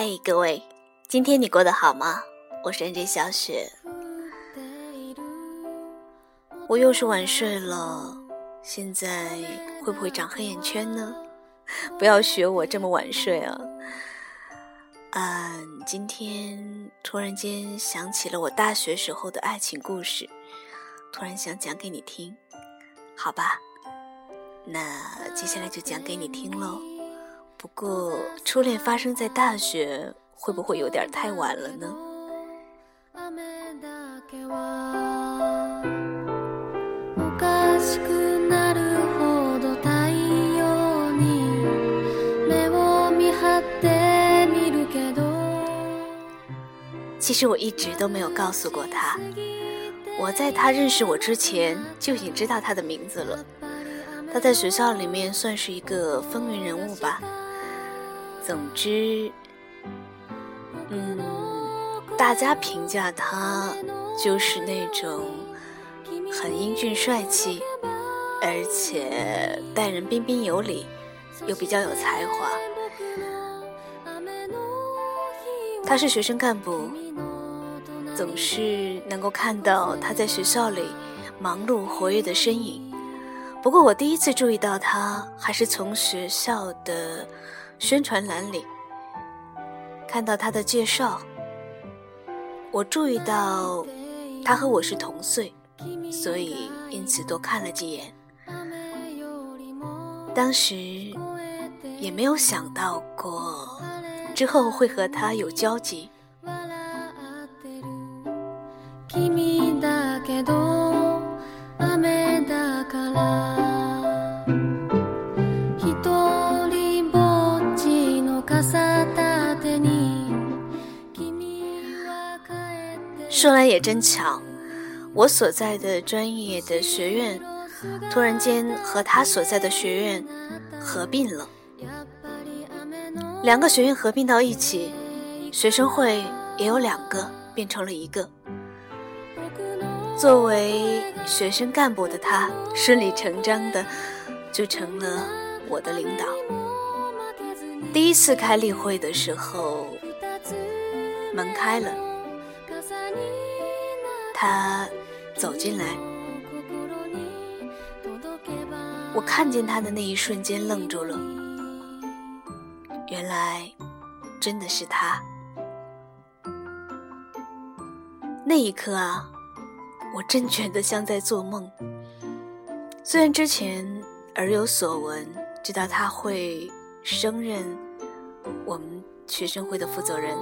嗨，各位，今天你过得好吗？我是 NJ 小雪，我又是晚睡了，现在会不会长黑眼圈呢？不要学我这么晚睡啊！嗯，今天突然间想起了我大学时候的爱情故事，突然想讲给你听，好吧？那接下来就讲给你听喽。不过，初恋发生在大学，会不会有点太晚了呢？其实我一直都没有告诉过他，我在他认识我之前就已经知道他的名字了。他在学校里面算是一个风云人物吧。总之，嗯，大家评价他就是那种很英俊帅气，而且待人彬彬有礼，又比较有才华。他是学生干部，总是能够看到他在学校里忙碌活跃的身影。不过我第一次注意到他，还是从学校的。宣传栏里看到他的介绍，我注意到他和我是同岁，所以因此多看了几眼。当时也没有想到过之后会和他有交集。说来也真巧，我所在的专业的学院，突然间和他所在的学院合并了。两个学院合并到一起，学生会也有两个变成了一个。作为学生干部的他，顺理成章的就成了我的领导。第一次开例会的时候，门开了。他走进来，我看见他的那一瞬间愣住了。原来真的是他。那一刻啊，我真觉得像在做梦。虽然之前耳有所闻，知道他会升任我们学生会的负责人，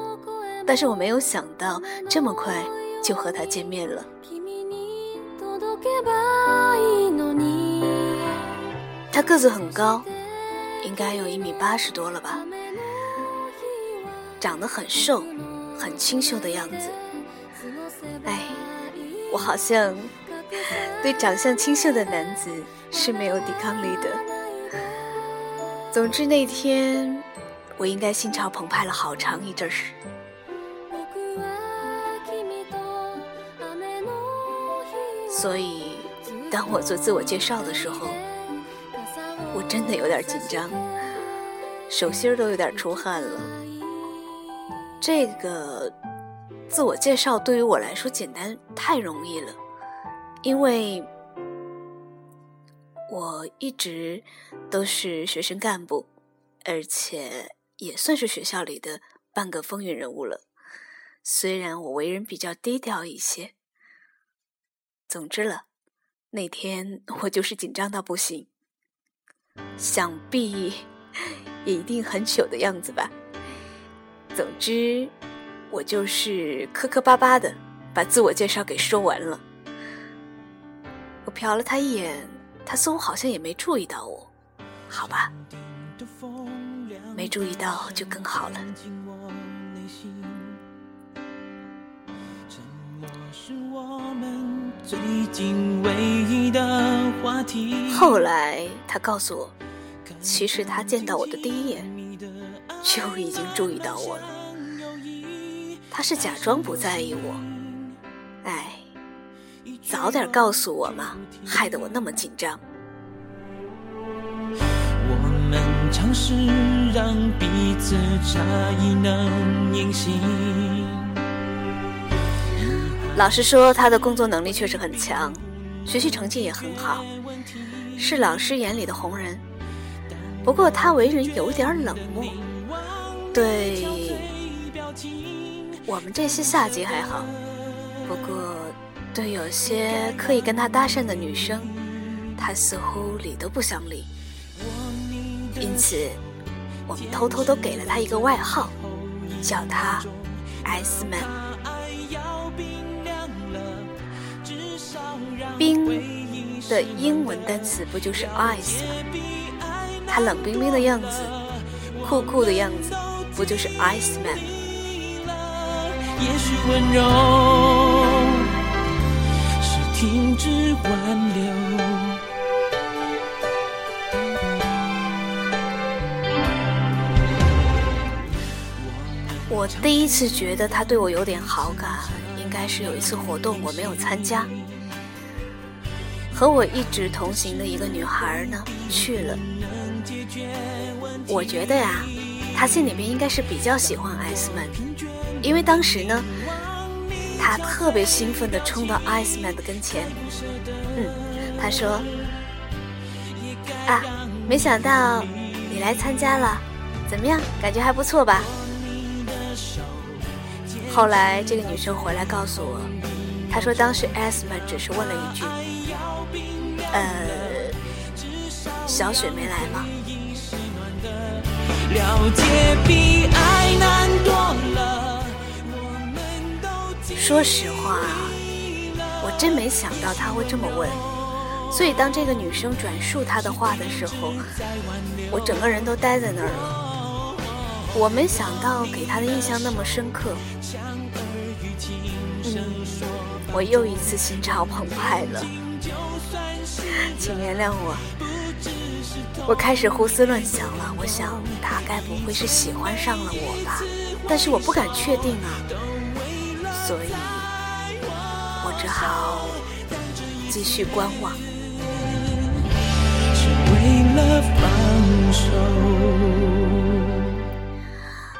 但是我没有想到这么快。就和他见面了。他个子很高，应该有一米八十多了吧，长得很瘦，很清秀的样子。哎，我好像 对长相清秀的男子是没有抵抗力的。总之那天，我应该心潮澎湃了好长一阵儿。所以，当我做自我介绍的时候，我真的有点紧张，手心都有点出汗了。这个自我介绍对于我来说简单太容易了，因为我一直都是学生干部，而且也算是学校里的半个风云人物了。虽然我为人比较低调一些。总之了，那天我就是紧张到不行，想必也一定很糗的样子吧。总之，我就是磕磕巴巴的把自我介绍给说完了。我瞟了他一眼，他似乎好像也没注意到我。好吧，没注意到就更好了是我们。最近唯一的话题。后来他告诉我，其实他见到我的第一眼就已经注意到我了。他是假装不在意我。哎，早点告诉我嘛，害得我那么紧张。我们尝试让彼此差异能隐形。老师说他的工作能力确实很强，学习成绩也很好，是老师眼里的红人。不过他为人有点冷漠，对我们这些下级还好，不过对有些刻意跟他搭讪的女生，他似乎理都不想理。因此，我们偷偷都给了他一个外号，叫他 “S man”。冰的英文单词不就是 ice 吗？他冷冰冰的样子，酷酷的样子，不就是 ice man？我第一次觉得他对我有点好感，应该是有一次活动我没有参加。和我一直同行的一个女孩呢去了，我觉得呀，她心里面应该是比较喜欢艾斯曼，因为当时呢，她特别兴奋地冲到艾斯曼的跟前，嗯，她说：“啊，没想到你来参加了，怎么样？感觉还不错吧？”后来这个女生回来告诉我，她说当时艾斯曼只是问了一句。呃，小雪没来吗？说实话，我真没想到他会这么问。所以当这个女生转述他的话的时候，我整个人都呆在那儿了。我没想到给他的印象那么深刻。嗯，我又一次心潮澎湃了。请原谅我，我开始胡思乱想了。我想他该不会是喜欢上了我吧？但是我不敢确定啊，所以我只好继续观望。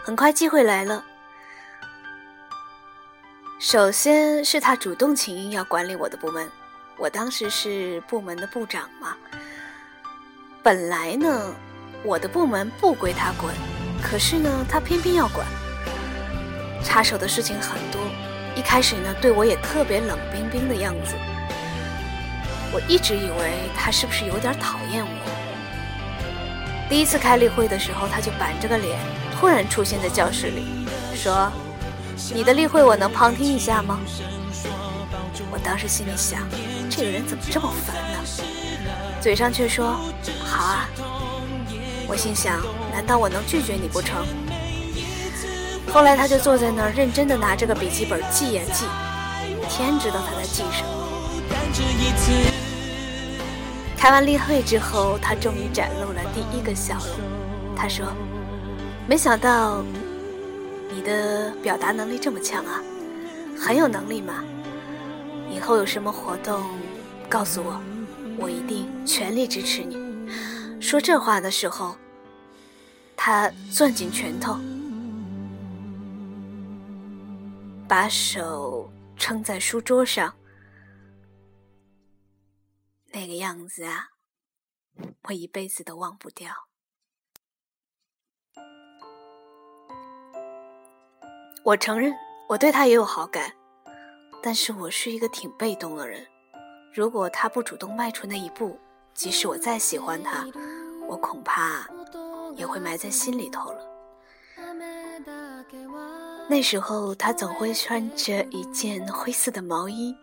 很快机会来了，首先是他主动请缨要管理我的部门。我当时是部门的部长嘛，本来呢，我的部门不归他管，可是呢，他偏偏要管，插手的事情很多。一开始呢，对我也特别冷冰冰的样子，我一直以为他是不是有点讨厌我。第一次开例会的时候，他就板着个脸，突然出现在教室里，说：“你的例会我能旁听一下吗？”我当时心里想。这个人怎么这么烦呢？嘴上却说好啊！我心想，难道我能拒绝你不成？后来他就坐在那儿，认真的拿着个笔记本记呀记，天知道他在记什么。开完例会之后，他终于展露了第一个笑容。他说：“没想到你的表达能力这么强啊，很有能力嘛。以后有什么活动？”告诉我，我一定全力支持你。说这话的时候，他攥紧拳头，把手撑在书桌上，那个样子啊，我一辈子都忘不掉。我承认我对他也有好感，但是我是一个挺被动的人。如果他不主动迈出那一步，即使我再喜欢他，我恐怕也会埋在心里头了。那时候他总会穿着一件灰色的毛衣，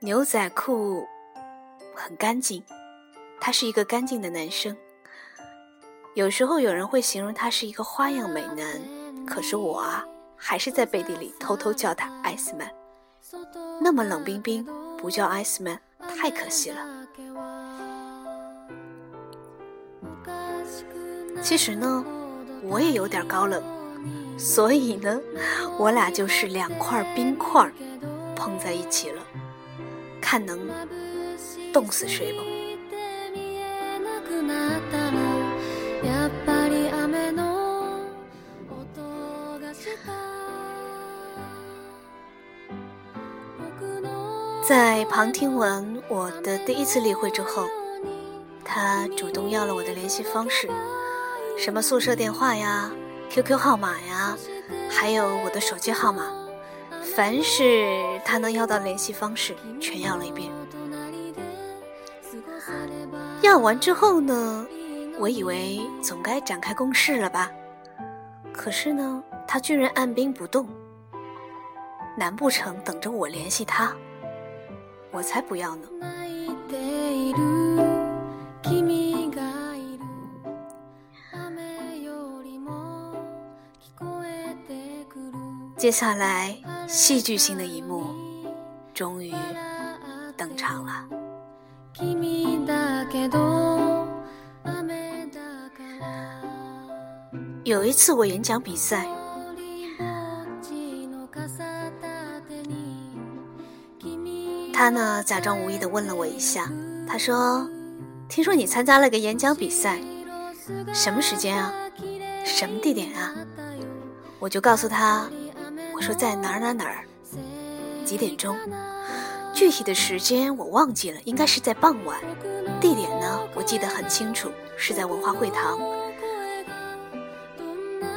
牛仔裤很干净。他是一个干净的男生。有时候有人会形容他是一个花样美男，可是我啊，还是在背地里偷偷叫他艾斯曼。那么冷冰冰，不叫 Ice Man，太可惜了。其实呢，我也有点高冷，所以呢，我俩就是两块冰块碰在一起了，看能冻死谁吧。在旁听完我的第一次例会之后，他主动要了我的联系方式，什么宿舍电话呀、QQ 号码呀，还有我的手机号码，凡是他能要到联系方式，全要了一遍。要完之后呢，我以为总该展开攻势了吧，可是呢，他居然按兵不动。难不成等着我联系他？我才不要呢！接下来，戏剧性的一幕终于登场了。有一次，我演讲比赛。他呢，假装无意的问了我一下，他说：“听说你参加了个演讲比赛，什么时间啊？什么地点啊？”我就告诉他：“我说在哪哪哪儿，几点钟？具体的时间我忘记了，应该是在傍晚。地点呢，我记得很清楚，是在文化会堂。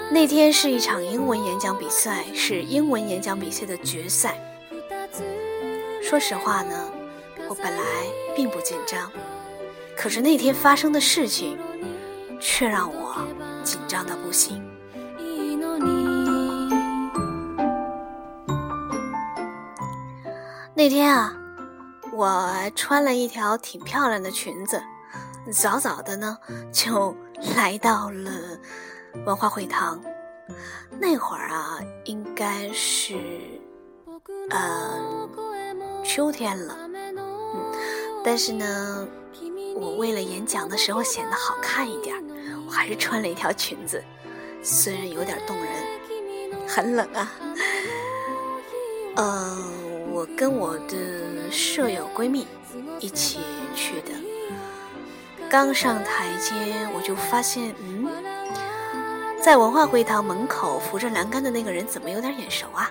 那天是一场英文演讲比赛，是英文演讲比赛的决赛。”说实话呢，我本来并不紧张，可是那天发生的事情，却让我紧张的不行。那天啊，我穿了一条挺漂亮的裙子，早早的呢就来到了文化会堂。那会儿啊，应该是，呃。秋天了，嗯，但是呢，我为了演讲的时候显得好看一点，我还是穿了一条裙子，虽然有点动人，很冷啊。呃，我跟我的舍友闺蜜一起去的，刚上台阶我就发现，嗯，在文化会堂门口扶着栏杆的那个人怎么有点眼熟啊？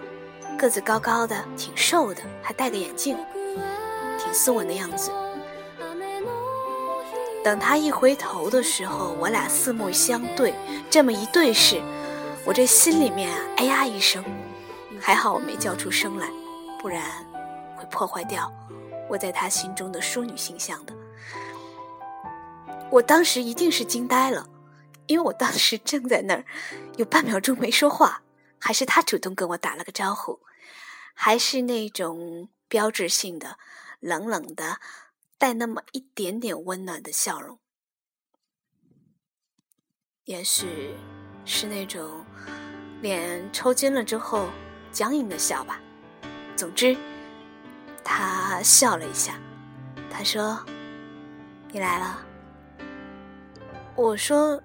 个子高高的，挺瘦的，还戴个眼镜，挺斯文的样子。等他一回头的时候，我俩四目相对，这么一对视，我这心里面啊，哎呀一声，还好我没叫出声来，不然会破坏掉我在他心中的淑女形象的。我当时一定是惊呆了，因为我当时正在那儿，有半秒钟没说话。还是他主动跟我打了个招呼，还是那种标志性的冷冷的，带那么一点点温暖的笑容，也许是那种脸抽筋了之后僵硬的笑吧。总之，他笑了一下，他说：“你来了。”我说：“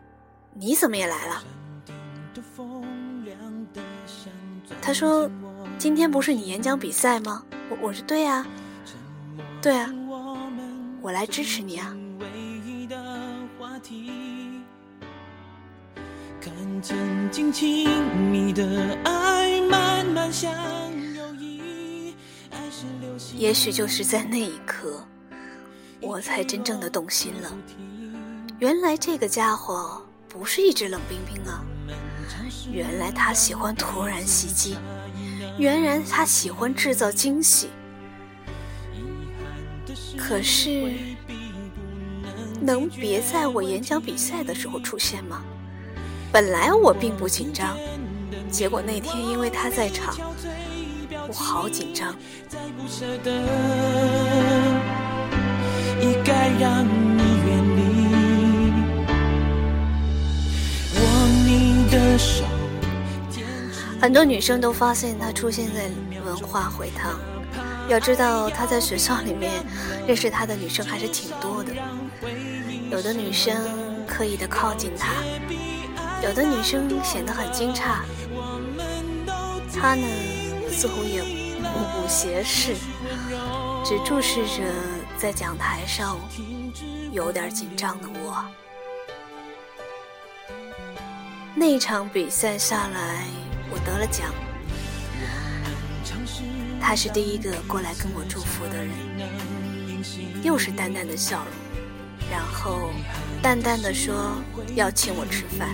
你怎么也来了？”他说：“今天不是你演讲比赛吗？”我我说：“对呀，对啊，我来支持你啊。”也许就是在那一刻，我才真正的动心了。原来这个家伙不是一直冷冰冰啊。原来他喜欢突然袭击，原来他喜欢制造惊喜。可是，能别在我演讲比赛的时候出现吗？本来我并不紧张，结果那天因为他在场，我好紧张。的手。很多女生都发现他出现在文化会堂。要知道，他在学校里面认识他的女生还是挺多的。有的女生刻意的靠近他，有的女生显得很惊诧。他呢，似乎也目不斜视，只注视着在讲台上有点紧张的我。那场比赛下来。我得了奖，他是第一个过来跟我祝福的人，又是淡淡的笑容，然后淡淡的说要请我吃饭。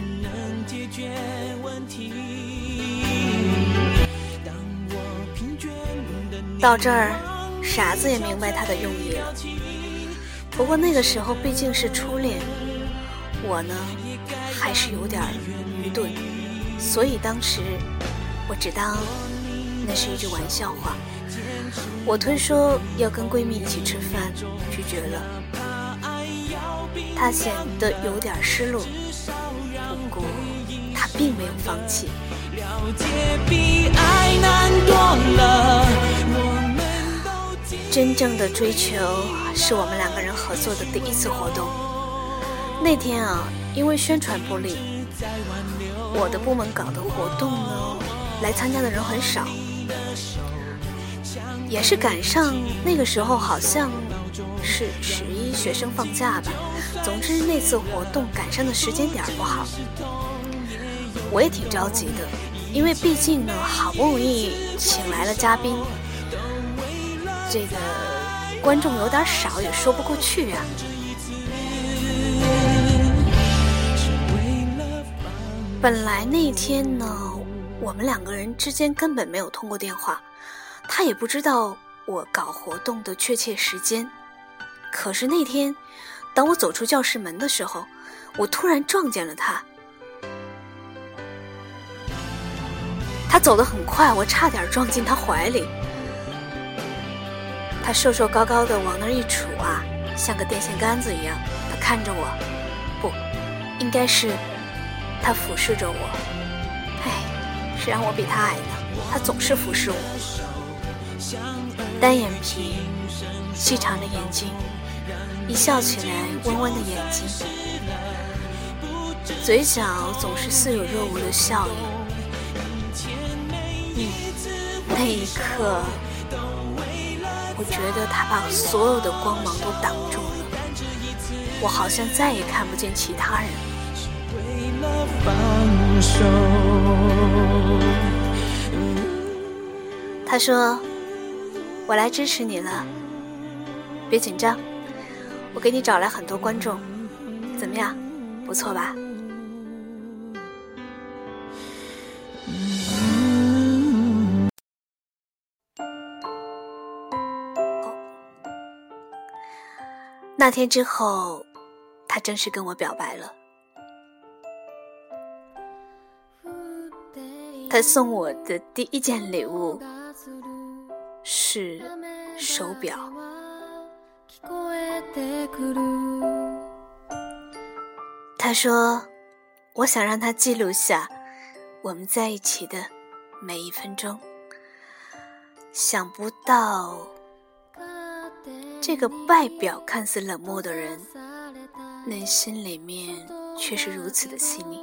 到这儿，傻子也明白他的用意了。不过那个时候毕竟是初恋，我呢还是有点愚钝，所以当时我只当那是一句玩笑话。我推说要跟闺蜜一起吃饭，拒绝了。她显得有点失落，不过她并没有放弃。真正的追求是我们两个人合作的第一次活动。那天啊，因为宣传不力，我的部门搞的活动呢，来参加的人很少，也是赶上那个时候，好像是十一学生放假吧。总之那次活动赶上的时间点不好，我也挺着急的，因为毕竟呢，好不容易请来了嘉宾。这个观众有点少，也说不过去啊。本来那天呢，我们两个人之间根本没有通过电话，他也不知道我搞活动的确切时间。可是那天，当我走出教室门的时候，我突然撞见了他。他走得很快，我差点撞进他怀里。他瘦瘦高高的往那儿一杵啊，像个电线杆子一样。他看着我，不，应该是他俯视着我。唉，谁让我比他矮呢？他总是俯视我。单眼皮，细长的眼睛，一笑起来弯弯的眼睛，嘴角总是似有若无的笑意。嗯，那一刻。我觉得他把所有的光芒都挡住了，我好像再也看不见其他人了。他说：“我来支持你了，别紧张，我给你找来很多观众，怎么样？不错吧？”那天之后，他正式跟我表白了。他送我的第一件礼物是手表。他说：“我想让他记录下我们在一起的每一分钟。”想不到。这个外表看似冷漠的人，内心里面却是如此的细腻。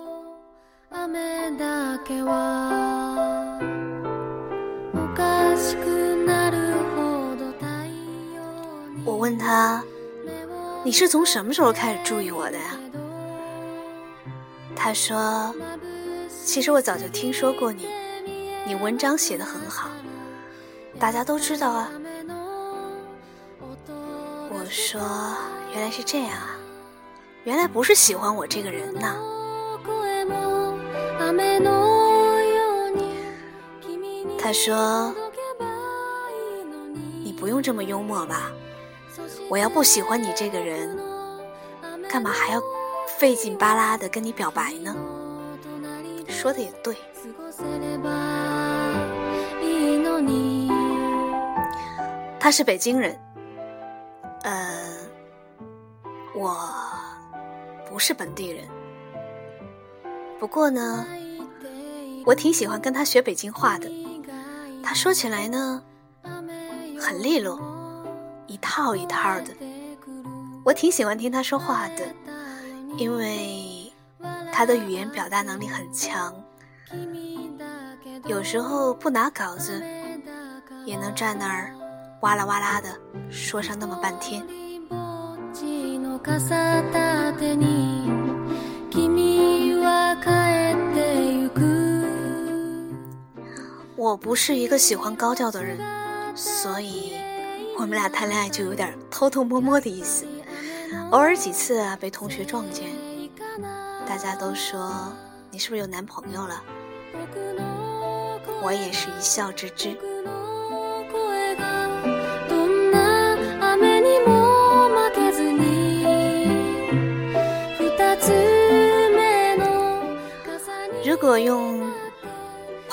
我问他：“你是从什么时候开始注意我的呀？”他说：“其实我早就听说过你，你文章写得很好，大家都知道啊。”我说：“原来是这样啊，原来不是喜欢我这个人呐。”他说：“你不用这么幽默吧？我要不喜欢你这个人，干嘛还要费劲巴拉的跟你表白呢？”说的也对。他是北京人。呃，我不是本地人，不过呢，我挺喜欢跟他学北京话的。他说起来呢，很利落，一套一套的。我挺喜欢听他说话的，因为他的语言表达能力很强，有时候不拿稿子也能站那儿。哇啦哇啦的说上那么半天。我不是一个喜欢高调的人，所以我们俩谈恋爱就有点偷偷摸摸的意思。偶尔几次啊，被同学撞见，大家都说你是不是有男朋友了？我也是一笑置之。如果用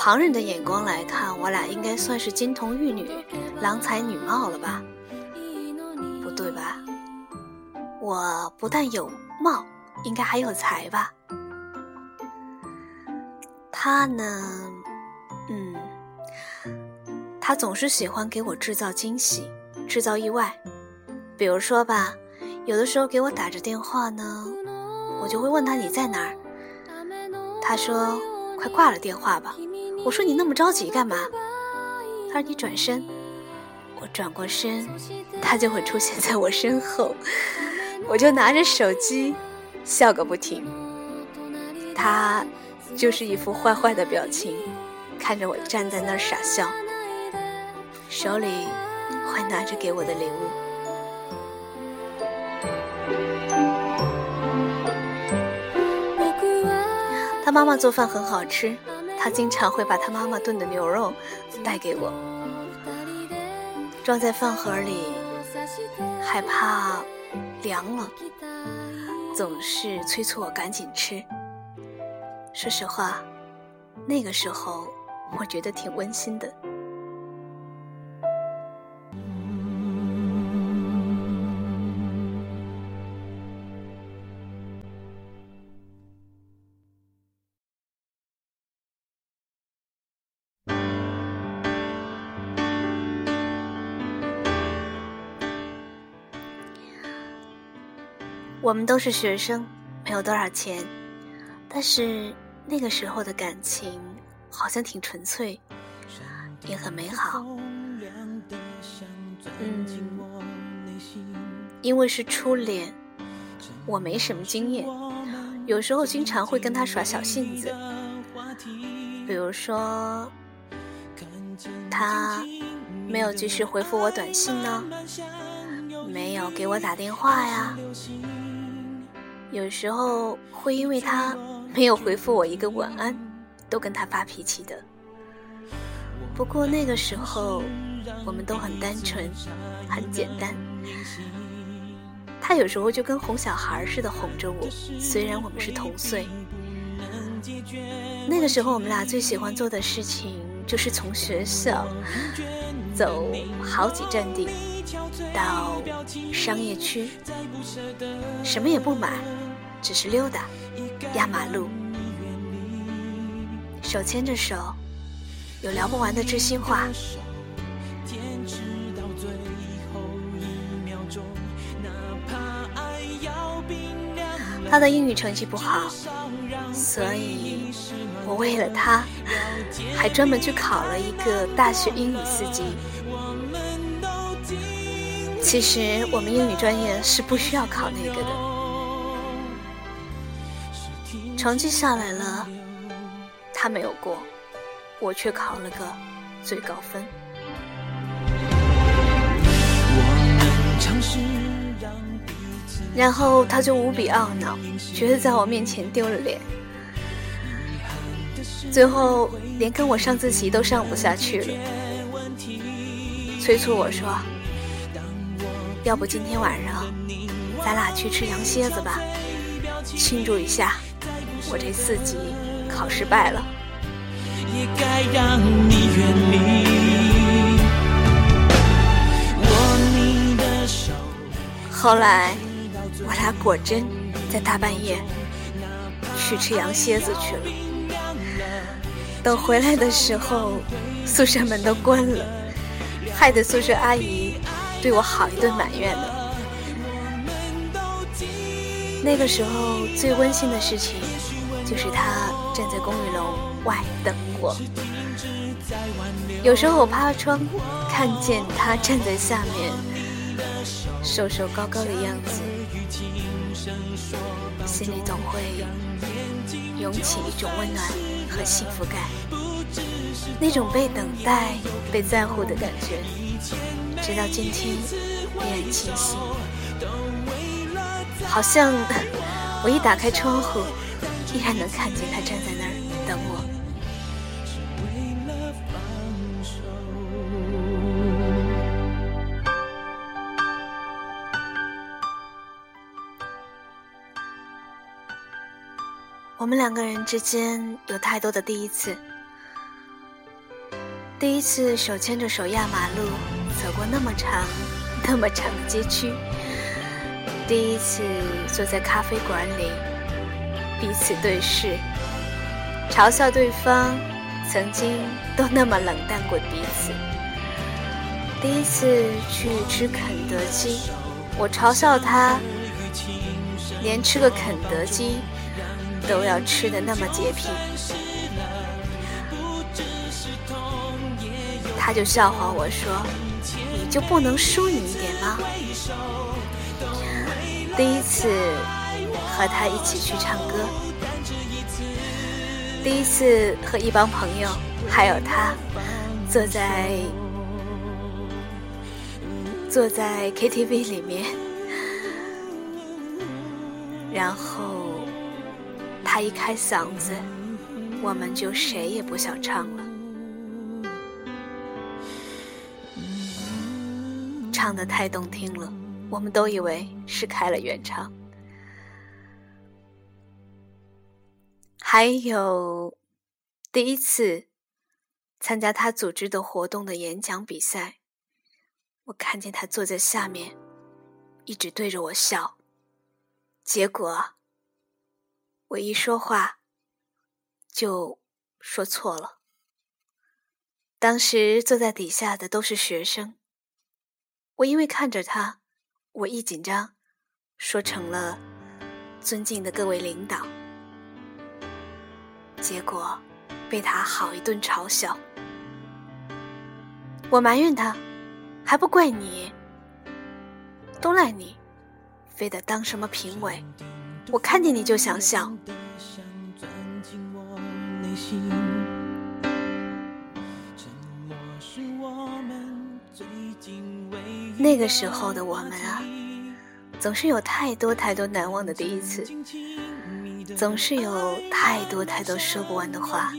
旁人的眼光来看，我俩应该算是金童玉女、郎才女貌了吧？不对吧？我不但有貌，应该还有才吧？他呢？嗯，他总是喜欢给我制造惊喜、制造意外。比如说吧，有的时候给我打着电话呢，我就会问他你在哪儿。他说：“快挂了电话吧。”我说：“你那么着急干嘛？”他说：“你转身。”我转过身，他就会出现在我身后，我就拿着手机笑个不停。他就是一副坏坏的表情，看着我站在那儿傻笑，手里会拿着给我的礼物。他妈妈做饭很好吃，他经常会把他妈妈炖的牛肉带给我，装在饭盒里，害怕凉了，总是催促我赶紧吃。说实话，那个时候我觉得挺温馨的。我们都是学生，没有多少钱，但是那个时候的感情好像挺纯粹，也很美好。嗯，因为是初恋，我没什么经验，有时候经常会跟他耍小性子，比如说他没有及时回复我短信呢，没有给我打电话呀。有时候会因为他没有回复我一个晚安，都跟他发脾气的。不过那个时候我们都很单纯，很简单。他有时候就跟哄小孩似的哄着我，虽然我们是同岁。那个时候我们俩最喜欢做的事情就是从学校走好几站地到商业区，什么也不买。只是溜达，压马路，手牵着手，有聊不完的知心话。他的英语成绩不好，所以我为了他，还专门去考了一个大学英语四级。其实我们英语专业是不需要考那个的。成绩下来了，他没有过，我却考了个最高分。然后他就无比懊恼，觉得在我面前丢了脸，最后连跟我上自习都上不下去了，催促我说：“要不今天晚上咱俩去吃羊蝎子吧，庆祝一下。”我这四级考失败了。后来，我俩果真在大半夜去吃羊蝎子去了。等回来的时候，宿舍门都关了，害得宿舍阿姨对我好一顿埋怨呢。那个时候最温馨的事情。就是他站在公寓楼外等我，有时候我趴窗看见他站在下面，瘦瘦高高的样子，心里总会涌起一种温暖和幸福感，那种被等待、被在乎的感觉，直到今天依然清晰。好像 我一打开窗户，依然能看见他站在那儿等我。我们两个人之间有太多的第一次。第一次手牵着手压马路，走过那么长、那么长的街区；第一次坐在咖啡馆里，彼此对视，嘲笑对方曾经都那么冷淡过彼此；第一次去吃肯德基，我嘲笑他连吃个肯德基。都要吃的那么洁癖，他就笑话我说：“你就不能淑女一点吗？”第一次和他一起去唱歌，第一次和一帮朋友还有他坐在坐在 KTV 里面，然后。他一开嗓子，我们就谁也不想唱了。唱的太动听了，我们都以为是开了原唱。还有第一次参加他组织的活动的演讲比赛，我看见他坐在下面，一直对着我笑，结果。我一说话，就说错了。当时坐在底下的都是学生，我因为看着他，我一紧张，说成了“尊敬的各位领导”，结果被他好一顿嘲笑。我埋怨他，还不怪你，都赖你，非得当什么评委。我看见你就想笑。那个时候的我们啊，总是有太多太多难忘的第一次，总是有太多太多说不完的话。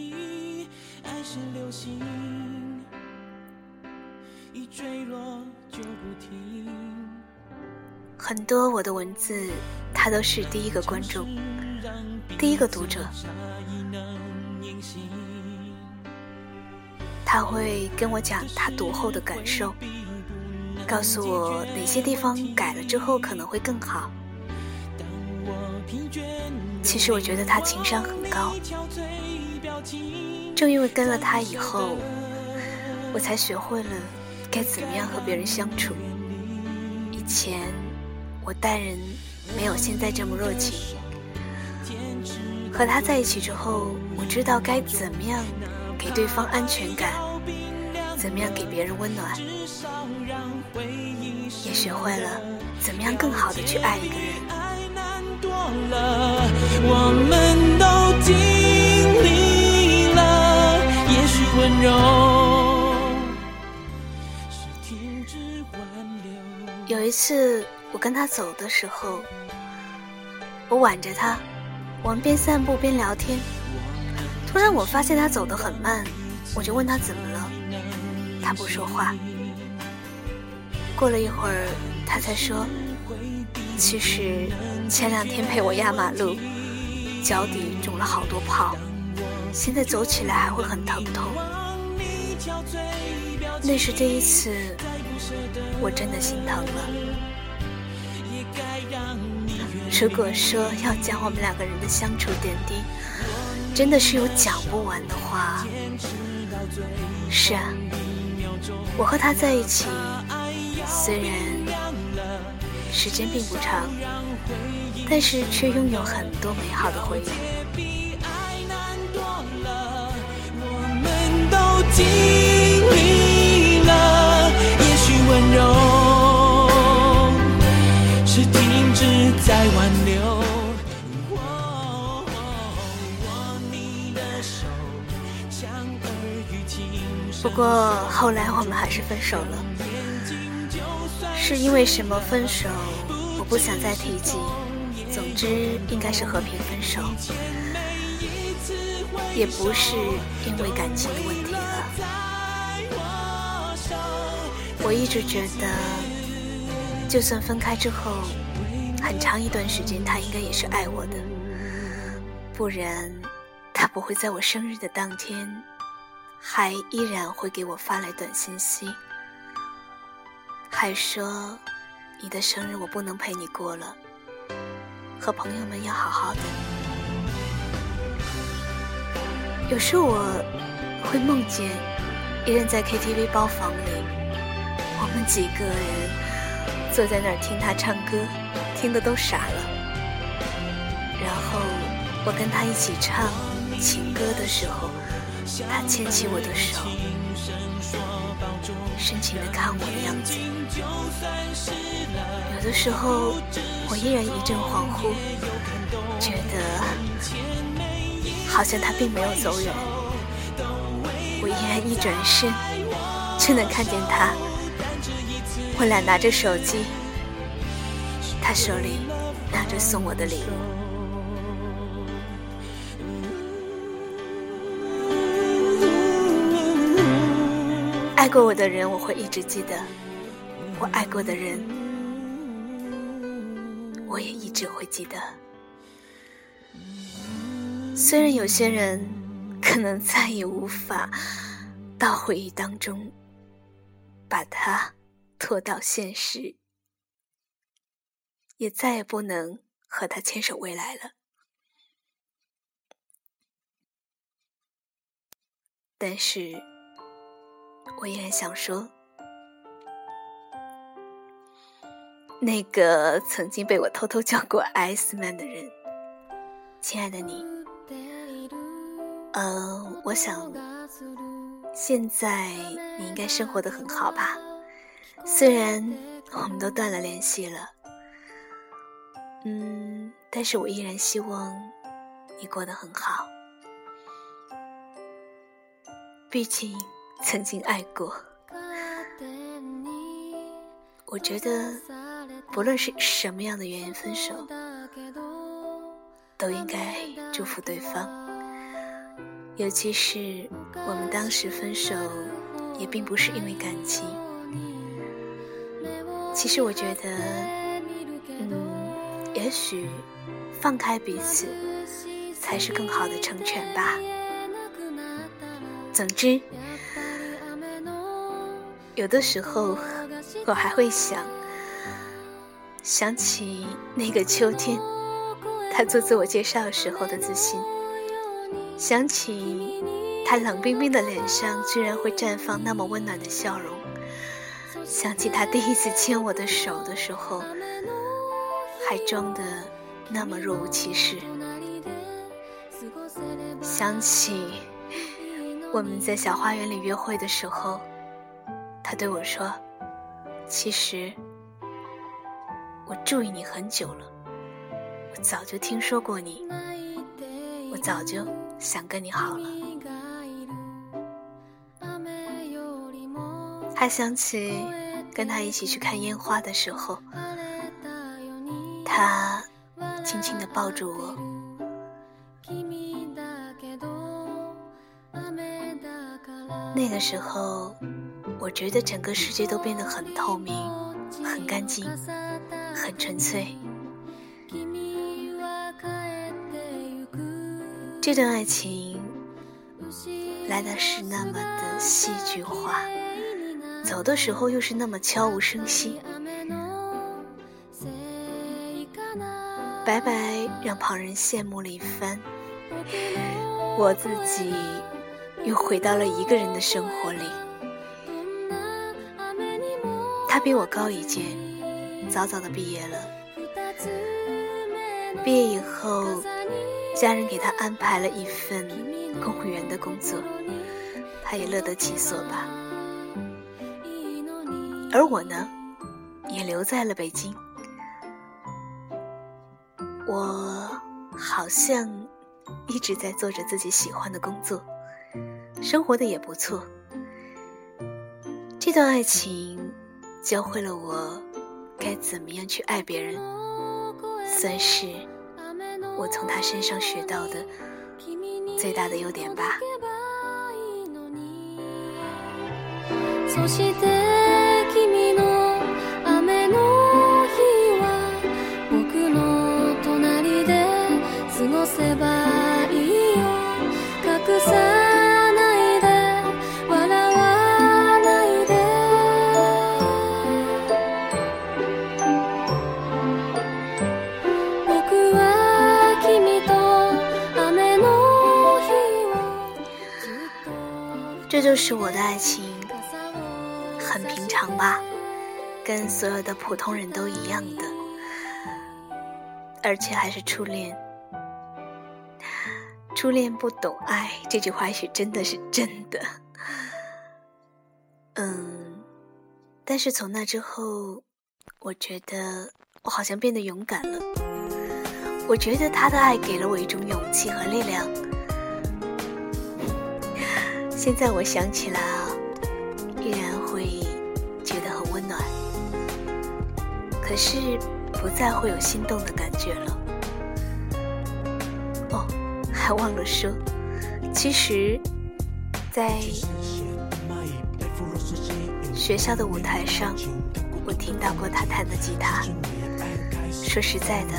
很多我的文字，他都是第一个观众，第一个读者。他会跟我讲他读后的感受，告诉我哪些地方改了之后可能会更好。其实我觉得他情商很高，正因为跟了他以后，我才学会了该怎么样和别人相处。以前。我待人没有现在这么热情。和他在一起之后，我知道该怎么样给对方安全感，怎么样给别人温暖，也学会了怎么样更好的去爱一个人。我们都经历了，也许温柔是停止挽留。有一次。我跟他走的时候，我挽着他，我们边散步边聊天。突然，我发现他走得很慢，我就问他怎么了，他不说话。过了一会儿，他才说：“其实前两天陪我压马路，脚底肿了好多泡，现在走起来还会很疼痛。那是第一次，我真的心疼了。”如果说要讲我们两个人的相处点滴，真的是有讲不完的话。是啊，我和他在一起，虽然时间并不长，但是却拥有很多美好的回忆。我们都经历了，也许温柔是停止。在挽留。不过后来我们还是分手了。是因为什么分手，我不想再提及。总之，应该是和平分手，也不是因为感情的问题了。我一直觉得，就算分开之后，很长一段时间，他应该也是爱我的，不然他不会在我生日的当天，还依然会给我发来短信息，还说你的生日我不能陪你过了。和朋友们要好好的。有时我会梦见一人在 KTV 包房里，我们几个人坐在那儿听他唱歌，听的都傻了。然后我跟他一起唱情歌的时候，他牵起我的手，深情的看我的样子。有的时候。我依然一阵恍惚，觉得好像他并没有走远。我依然一转身，就能看见他。我俩拿着手机，他手里拿着送我的礼物。爱过我的人，我会一直记得。我爱过的人。我也一直会记得，虽然有些人可能再也无法到回忆当中把它拖到现实，也再也不能和他牵手未来了，但是我依然想说。那个曾经被我偷偷叫过 S man 的人，亲爱的你，嗯，我想现在你应该生活的很好吧？虽然我们都断了联系了，嗯，但是我依然希望你过得很好，毕竟曾经爱过，我觉得。不论是什么样的原因分手，都应该祝福对方。尤其是我们当时分手，也并不是因为感情。其实我觉得，嗯，也许放开彼此，才是更好的成全吧。总之，有的时候我还会想。想起那个秋天，他做自我介绍时候的自信；想起他冷冰冰的脸上居然会绽放那么温暖的笑容；想起他第一次牵我的手的时候，还装的那么若无其事；想起我们在小花园里约会的时候，他对我说：“其实。”我注意你很久了，我早就听说过你，我早就想跟你好了。还想起跟他一起去看烟花的时候，他轻轻地抱住我，那个时候，我觉得整个世界都变得很透明，很干净。很纯粹，这段爱情来的是那么的戏剧化，走的时候又是那么悄无声息。白白让旁人羡慕了一番，我自己又回到了一个人的生活里。比我高一届。早早的毕业了，毕业以后，家人给他安排了一份公务员的工作，他也乐得其所吧。而我呢，也留在了北京。我好像一直在做着自己喜欢的工作，生活的也不错。这段爱情教会了我。该怎么样去爱别人，算是我从他身上学到的最大的优点吧。就是我的爱情，很平常吧，跟所有的普通人都一样的，而且还是初恋。初恋不懂爱，这句话也许真的是真的。嗯，但是从那之后，我觉得我好像变得勇敢了。我觉得他的爱给了我一种勇气和力量。现在我想起来啊，依然会觉得很温暖，可是不再会有心动的感觉了。哦，还忘了说，其实，在学校的舞台上，我听到过他弹的吉他。说实在的，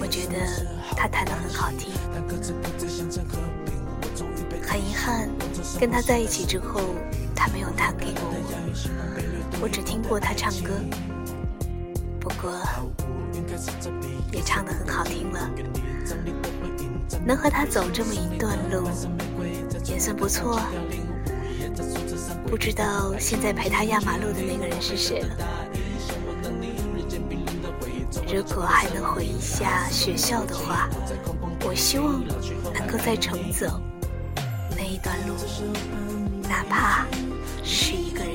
我觉得他弹的很好听。很遗憾，跟他在一起之后，他没有弹给过我，我只听过他唱歌。不过，也唱得很好听了。能和他走这么一段路，也算不错。不知道现在陪他压马路的那个人是谁了？如果还能回一下学校的话，我希望能够再重走。段路，哪怕是一个人。